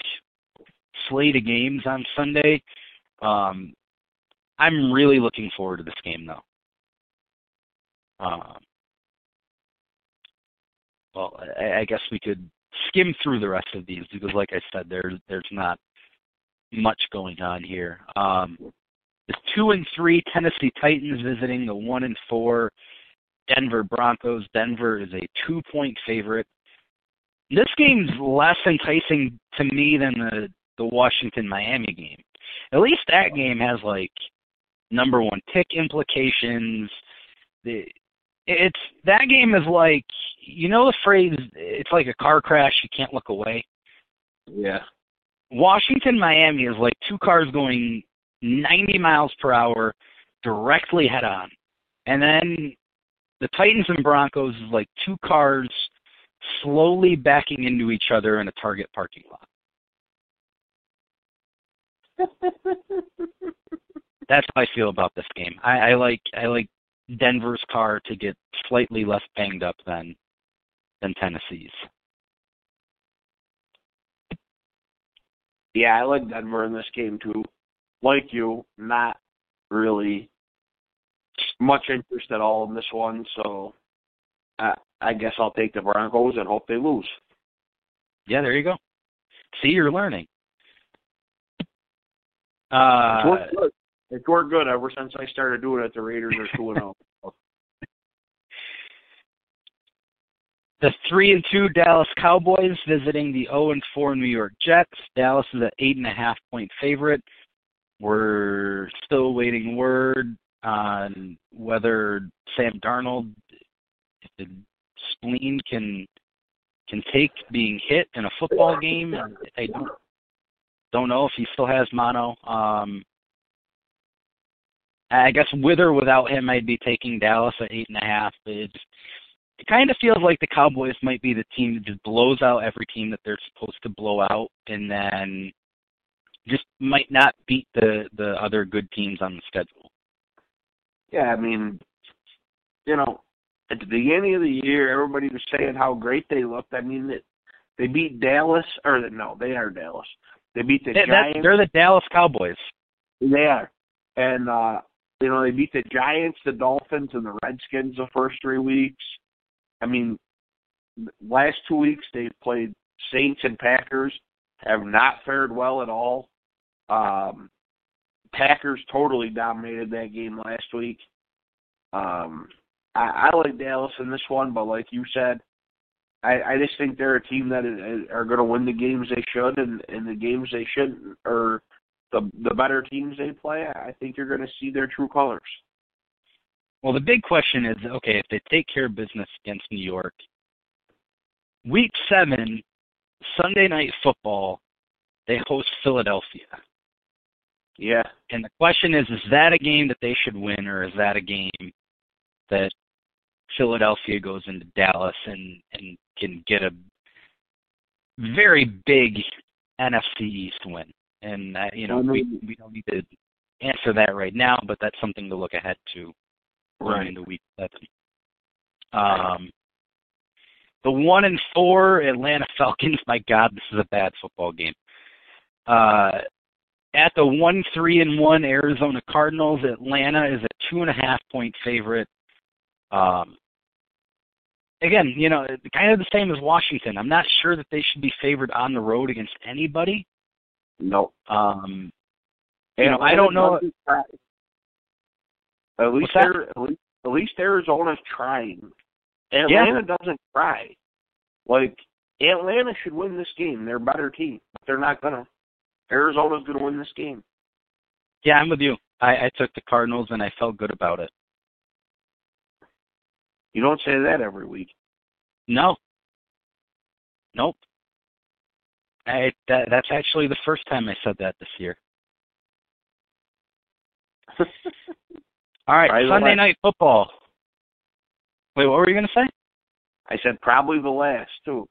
slate of games on Sunday. Um, I'm really looking forward to this game, though. Um, well, I, I guess we could skim through the rest of these because, like I said, there's there's not much going on here. Um, the two and three Tennessee Titans visiting the one and four Denver Broncos. Denver is a two point favorite. This game's less enticing to me than the the Washington Miami game. At least that game has like number one pick implications. The it's that game is like you know the phrase it's like a car crash you can't look away. Yeah. Washington Miami is like two cars going 90 miles per hour directly head on. And then the Titans and Broncos is like two cars slowly backing into each other in a Target parking lot. That's how I feel about this game. I, I like I like Denver's car to get slightly less banged up than than Tennessee's. Yeah, I like Denver in this game too. Like you, not really much interest at all in this one, so I, I guess I'll take the Broncos and hope they lose. Yeah, there you go. See, you're learning. Uh, it's worked good. It's worked good ever since I started doing it. The Raiders are two and zero. The three and two Dallas Cowboys visiting the zero and four New York Jets. Dallas is an eight and a half point favorite. We're still waiting word on whether Sam Darnold, if the spleen can can take being hit in a football game. I don't don't know if he still has mono. Um, I guess with or without him, I'd be taking Dallas at eight and a half. It kind of feels like the Cowboys might be the team that just blows out every team that they're supposed to blow out, and then just might not beat the the other good teams on the schedule. Yeah, I mean, you know, at the beginning of the year, everybody was saying how great they looked. I mean, that they beat Dallas, or no, they are Dallas. They beat the they, Giants. They're the Dallas Cowboys. They are, and uh, you know they beat the Giants, the Dolphins, and the Redskins the first three weeks. I mean, last two weeks they've played Saints and Packers. Have not fared well at all. Um, Packers totally dominated that game last week. Um, I, I like Dallas in this one, but like you said, I, I just think they're a team that are going to win the games they should, and, and the games they shouldn't, or the the better teams they play. I think you're going to see their true colors. Well, the big question is, okay, if they take care of business against New York, week seven, Sunday night football, they host Philadelphia. Yeah. And the question is, is that a game that they should win, or is that a game that Philadelphia goes into Dallas and and can get a very big NFC East win. And uh, you know, we we don't need to answer that right now, but that's something to look ahead to right. in the week seven. Um, the one and four Atlanta Falcons. My God, this is a bad football game. Uh, at the one three and one Arizona Cardinals, Atlanta is a two and a half point favorite. Um, again, you know, kind of the same as Washington. I'm not sure that they should be favored on the road against anybody. No. Um, you know, I don't know. At least they're at least, at least Arizona's trying. Atlanta yeah. doesn't try. Like Atlanta should win this game. They're a better team, but they're not gonna. Arizona's going to win this game. Yeah, I'm with you. I, I took the Cardinals and I felt good about it. You don't say that every week. No. Nope. I that that's actually the first time I said that this year. All right, Probably Sunday night football. Wait, what were you going to say? I said probably the last too.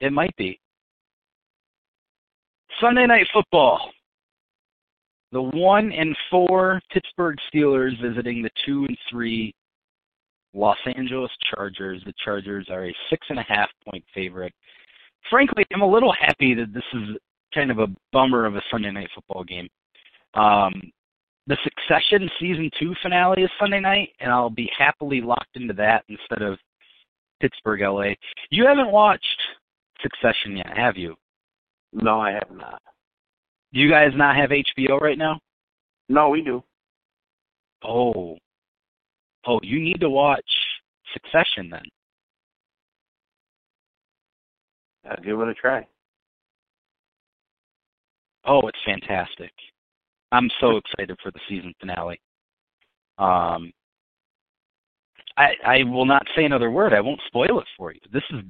It might be. Sunday night football. The one and four Pittsburgh Steelers visiting the two and three Los Angeles Chargers. The Chargers are a six and a half point favorite. Frankly, I'm a little happy that this is kind of a bummer of a Sunday night football game. Um, the Succession season two finale is Sunday night, and I'll be happily locked into that instead of Pittsburgh, LA. You haven't watched Succession yet, have you? No, I have not. Do you guys not have HBO right now? No, we do. Oh. Oh, you need to watch Succession then. I'll give it a try. Oh, it's fantastic. I'm so excited for the season finale. Um I I will not say another word. I won't spoil it for you. This is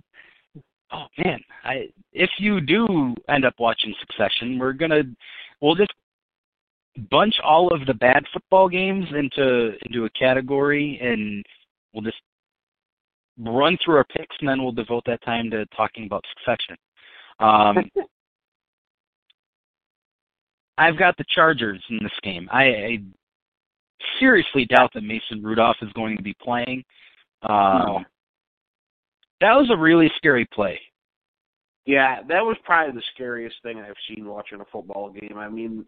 oh man, I if you do end up watching Succession, we're gonna we'll just bunch all of the bad football games into into a category and we'll just run through our picks and then we'll devote that time to talking about Succession. Um I've got the Chargers in this game. I, I seriously doubt that Mason Rudolph is going to be playing. Um, No. That was a really scary play. Yeah, that was probably the scariest thing I've seen watching a football game. I mean,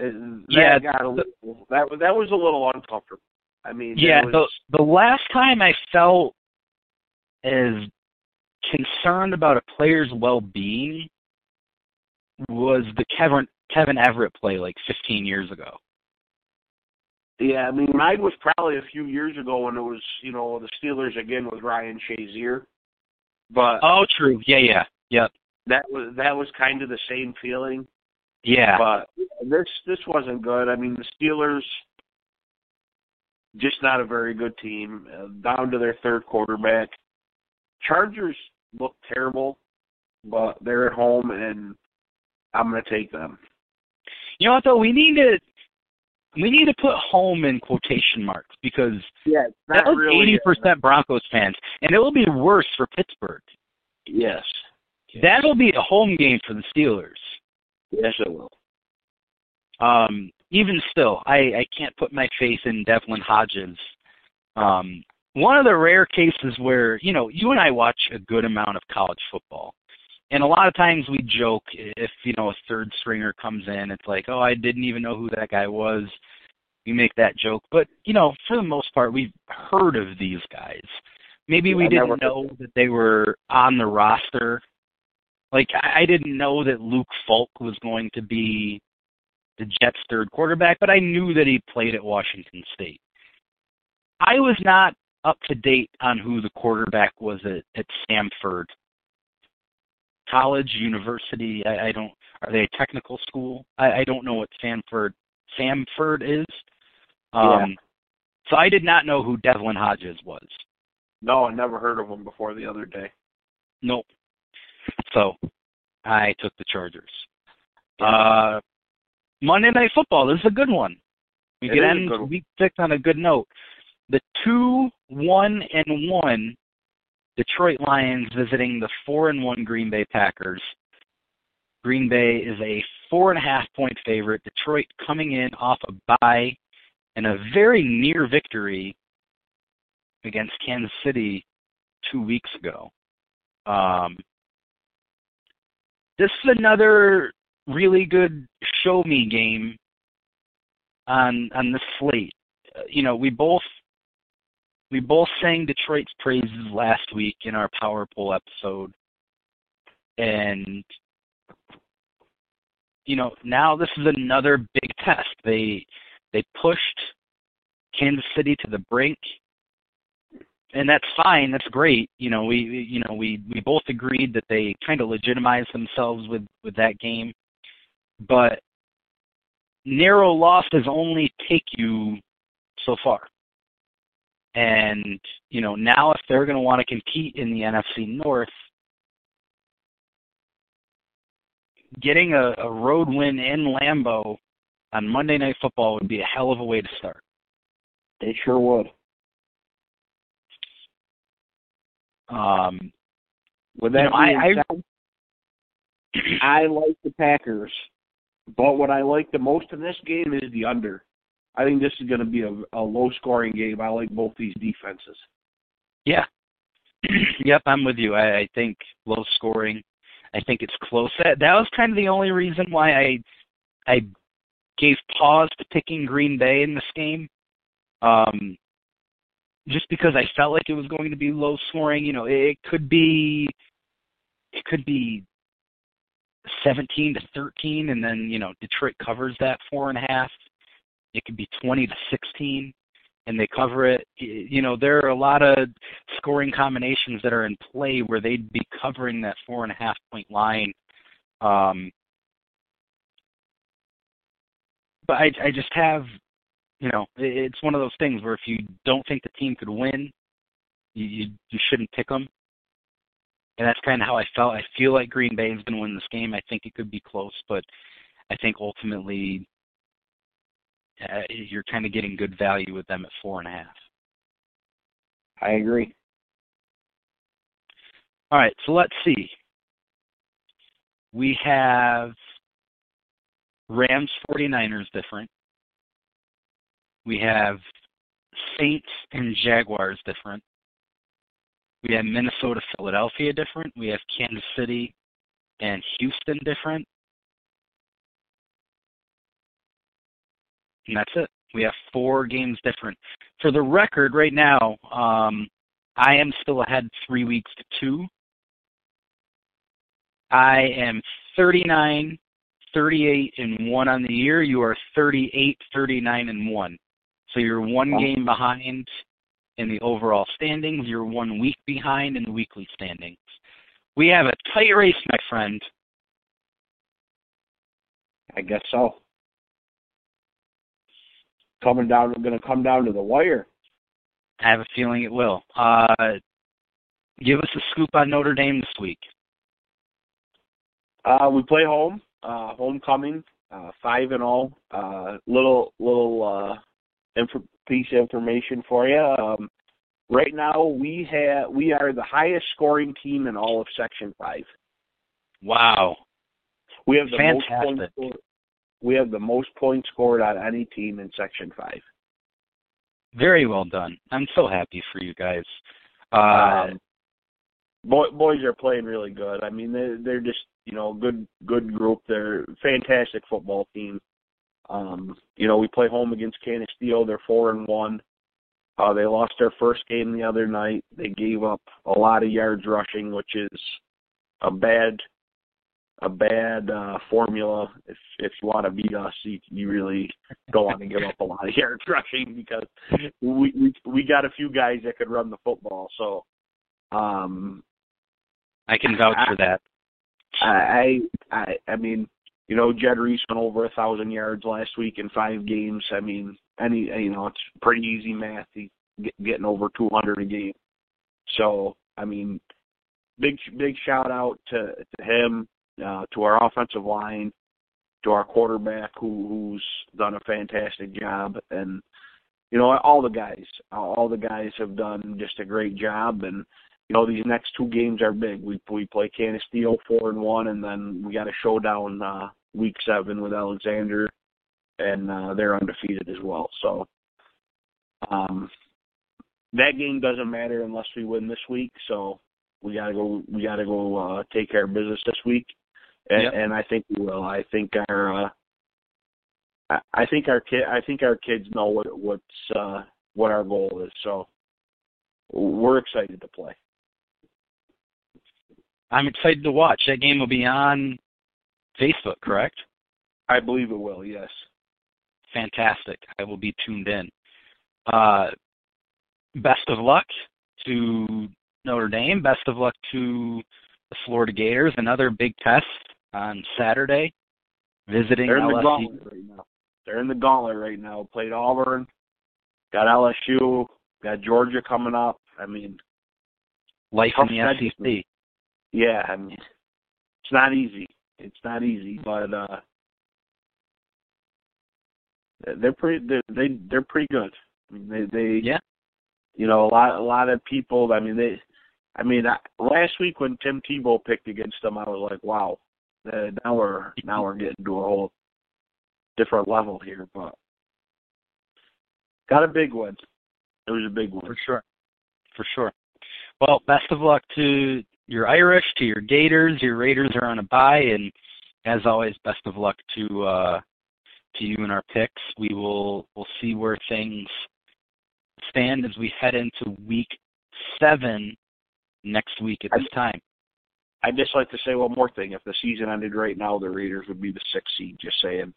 it, that Yeah, got a little, that was that was a little uncomfortable. I mean, Yeah, was, the the last time I felt as concerned about a player's well-being was the Kevin Kevin Everett play like 15 years ago. yeah. I mean, mine was probably a few years ago when it was you know the Steelers again with Ryan Shazier, but Oh, true. Yeah, yeah, yep, that was that was kind of the same feeling. yeah. But this this wasn't good. I mean, the Steelers just not a very good team. Uh, down to their third quarterback. Chargers look terrible, but they're at home, and I'm going to take them. You know what though? We need to we need to put home in quotation marks because Yeah, that was eighty percent Broncos fans, and it will be worse for Pittsburgh. Yes, That'll be a home game for the Steelers. yes, it will. Um, even still, I, I can't put my faith in Devlin Hodges. Um, one of the rare cases where you know you and I watch a good amount of college football, and a lot of times we joke if you know a third stringer comes in, it's like, oh, I didn't even know who that guy was. We make that joke, but you know, for the most part, we've heard of these guys. Maybe we I didn't know that they were on the roster. Like I I didn't know that Luke Falk was going to be the Jets' third quarterback, but I knew that he played at Washington State. I was not up to date on who the quarterback was at, at Stanford College, University. I, I don't. Are they a technical school? I, I don't know what Stanford Samford is. Um, So I did not know who Devlin Hodges was. No, I never heard of him before the other day. Nope. So I took the Chargers. Uh, Monday Night Football. This is a good one. We It is end week six on a good note. The two, one, and one Detroit Lions visiting the four and one Green Bay Packers. Green Bay is a four and a half point favorite. Detroit coming in off a bye and a very near victory against Kansas City two weeks ago. Um, this is another really good show me game on on the slate. Uh, you know, we both we both sang Detroit's praises last week in our Power Poll episode, and you know now this is another big test. They they pushed Kansas City to the brink, and that's fine. That's great. You know, we you know we we both agreed that they kind of legitimized themselves with with that game. but narrow losses only take you so far. And, you know, now if they're going to want to compete in the NFC North, getting a, a road win in Lambeau on Monday Night Football would be a hell of a way to start. They sure would. Um, With that You know, I- I- I like the Packers, but what I like the most in this game is the under. I think this is going to be a, a low scoring game. I like both these defenses. Yeah. yep, I'm with you. I, I think low scoring. I think it's close. That that was kind of the only reason why I I gave pause to picking Green Bay in this game. Um just because I felt like it was going to be low scoring, you know, it could be it could be seventeen to thirteen and then, you know, Detroit covers that four and a half. It could be twenty to sixteen and they cover it. You know, there are a lot of scoring combinations that are in play where they'd be covering that four and a half point line. Um, but I, I just have, you know, it's one of those things where if you don't think the team could win, you you, you shouldn't pick them. And that's kind of how I felt. I feel like Green Bay is going to win this game. I think it could be close, but I think ultimately uh, you're kind of getting good value with them at four and a half. I agree. All right, so let's see. We have Rams 49ers different. We have Saints and Jaguars different. We have Minnesota Philadelphia different. We have Kansas City and Houston different. And that's it. We have four games different. For the record, right now, um, I am still ahead three weeks to two. I am 39, 38, and 1 on the year. You are 38, 39, and 1. So you're one Wow. game behind in the overall standings. You're one week behind in the weekly standings. We have a tight race, my friend. I guess so. Coming down, we're going to come down to the wire. I have a feeling it will. Uh, give us a scoop on Notre Dame this week. Uh, we play home, uh, homecoming, uh, five and all. Uh, little little uh, inf- piece of information for you. Um, right now, we have we are the highest scoring team in all of Section Five. Wow. We have the most Fantastic. points. We have the most points scored on any team in Section Five. Very well done. I'm so happy for you guys. Uh, Um, boy, boys are playing really good. I mean, they they're just you know good good group. They're fantastic football team. Um, you know, we play home against Canisteo. They're four and one. Uh, they lost their first game the other night. They gave up a lot of yards rushing, which is a bad a bad uh, formula. If if you want to beat us, you, you really don't want to give up a lot of yards rushing because we we we got a few guys that could run the football. So um I can vouch for that. I I I mean, you know, Jed Reese went over a thousand yards last week in five games. I mean, any you know, it's pretty easy math. He's get, getting over two hundred a game. So I mean, big big shout out to to him, uh, to our offensive line, to our quarterback who who's done a fantastic job, and you know all the guys, all the guys have done just a great job, and you know these next two games are big. We we play Canisteo four and one, and then we got a showdown uh, week seven with Alexander, and uh, they're undefeated as well. So um, that game doesn't matter unless we win this week. So we gotta go. We gotta go uh, take care of business this week, and, Yep. and I think we will. I think our. Uh, I- I think our kid. I think our kids know what what's uh, what our goal is. So we're excited to play. I'm excited to watch. That game will be on Facebook, correct? I believe it will. Yes. Fantastic. I will be tuned in. Uh, best of luck to Notre Dame. Best of luck to the Florida Gators. Another big test on Saturday. visiting They're in the LSU. gauntlet right now. They're in the gauntlet right now. Played Auburn, got LSU, got Georgia coming up. I mean, Life in the. SEC. yeah, I mean, it's not easy. It's not easy, but uh they're pretty. They're, they they're pretty good. I mean, they they Yeah. You know, a lot a lot of people. I mean, they. I mean, I, last week when Tim Tebow picked against them, I was like, wow. Uh, now we're now we're getting to a whole different level here, but got a big one. It was a big one. For sure. For sure. Well, best of luck to your Irish, to your Gators. Your Raiders are on a bye, and as always, best of luck to uh, to you and our picks. We will we'll see where things stand as we head into week seven next week at this time. I'd just like to say one more thing. If the season ended right now, the Raiders would be the sixth seed. Just saying.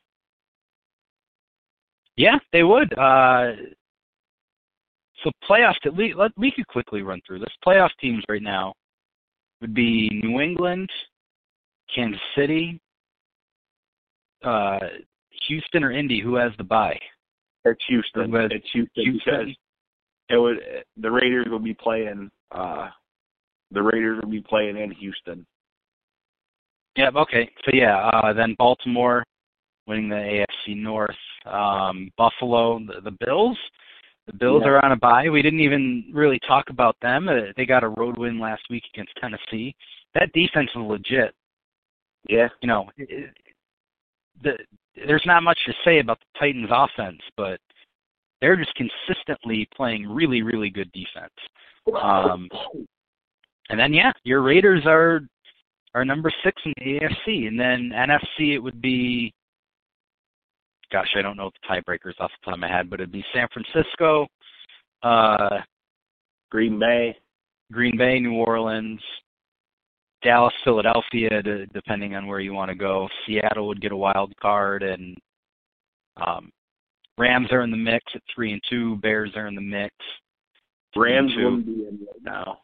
Yeah, they would. Uh, so playoffs, at least, let, we could quickly run through this. Playoff teams right now would be New England, Kansas City, uh, Houston, or Indy. Who has the bye? It's Houston. Has- It's Houston, Houston? because it would. The Raiders will be playing. uh The Raiders will be playing in Houston. Yeah. Okay. So yeah, uh, then Baltimore winning the AFC North. Um, Buffalo, the, the Bills. The Bills Yeah. are on a bye. We didn't even really talk about them. Uh, they got a road win last week against Tennessee. That defense is legit. Yeah. you know, it, it- the there's not much to say about the Titans offense, but they're just consistently playing really, really good defense. Um, and then yeah, your Raiders are are number six in the AFC, and then NFC it would be. Gosh, I don't know the tiebreakers off the top of my head, but it'd be San Francisco, uh, Green Bay. Green Bay, New Orleans, Dallas, Philadelphia, d- depending on where you want to go. Seattle would get a wild card, and um, Rams are in the mix at three and two. Bears are in the mix. Rams wouldn't be in right now.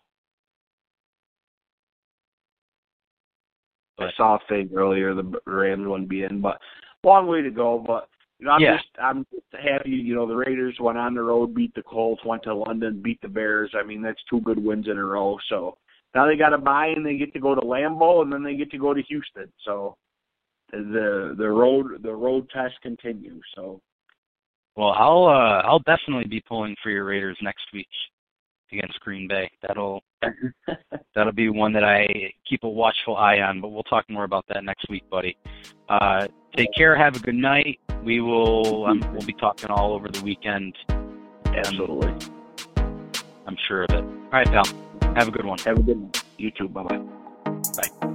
I saw a thing earlier. The Rams wouldn't be in, but long way to go. But you know, I'm Yeah. just I'm just happy. You know, the Raiders went on the road, beat the Colts, went to London, beat the Bears. I mean, that's two good wins in a row. So now they got to bye and they get to go to Lambeau, and then they get to go to Houston. So the the road the road test continues. So Well, I'll uh, I'll definitely be pulling for your Raiders next week against Green Bay. That'll that'll be one that I keep a watchful eye on. But we'll talk more about that next week, buddy. Uh, take care. Have a good night. We will. Um, we'll be talking all over the weekend. absolutely. I'm sure of it. All right, pal. Have a good one. Have a good one. You too. Bye bye. Bye.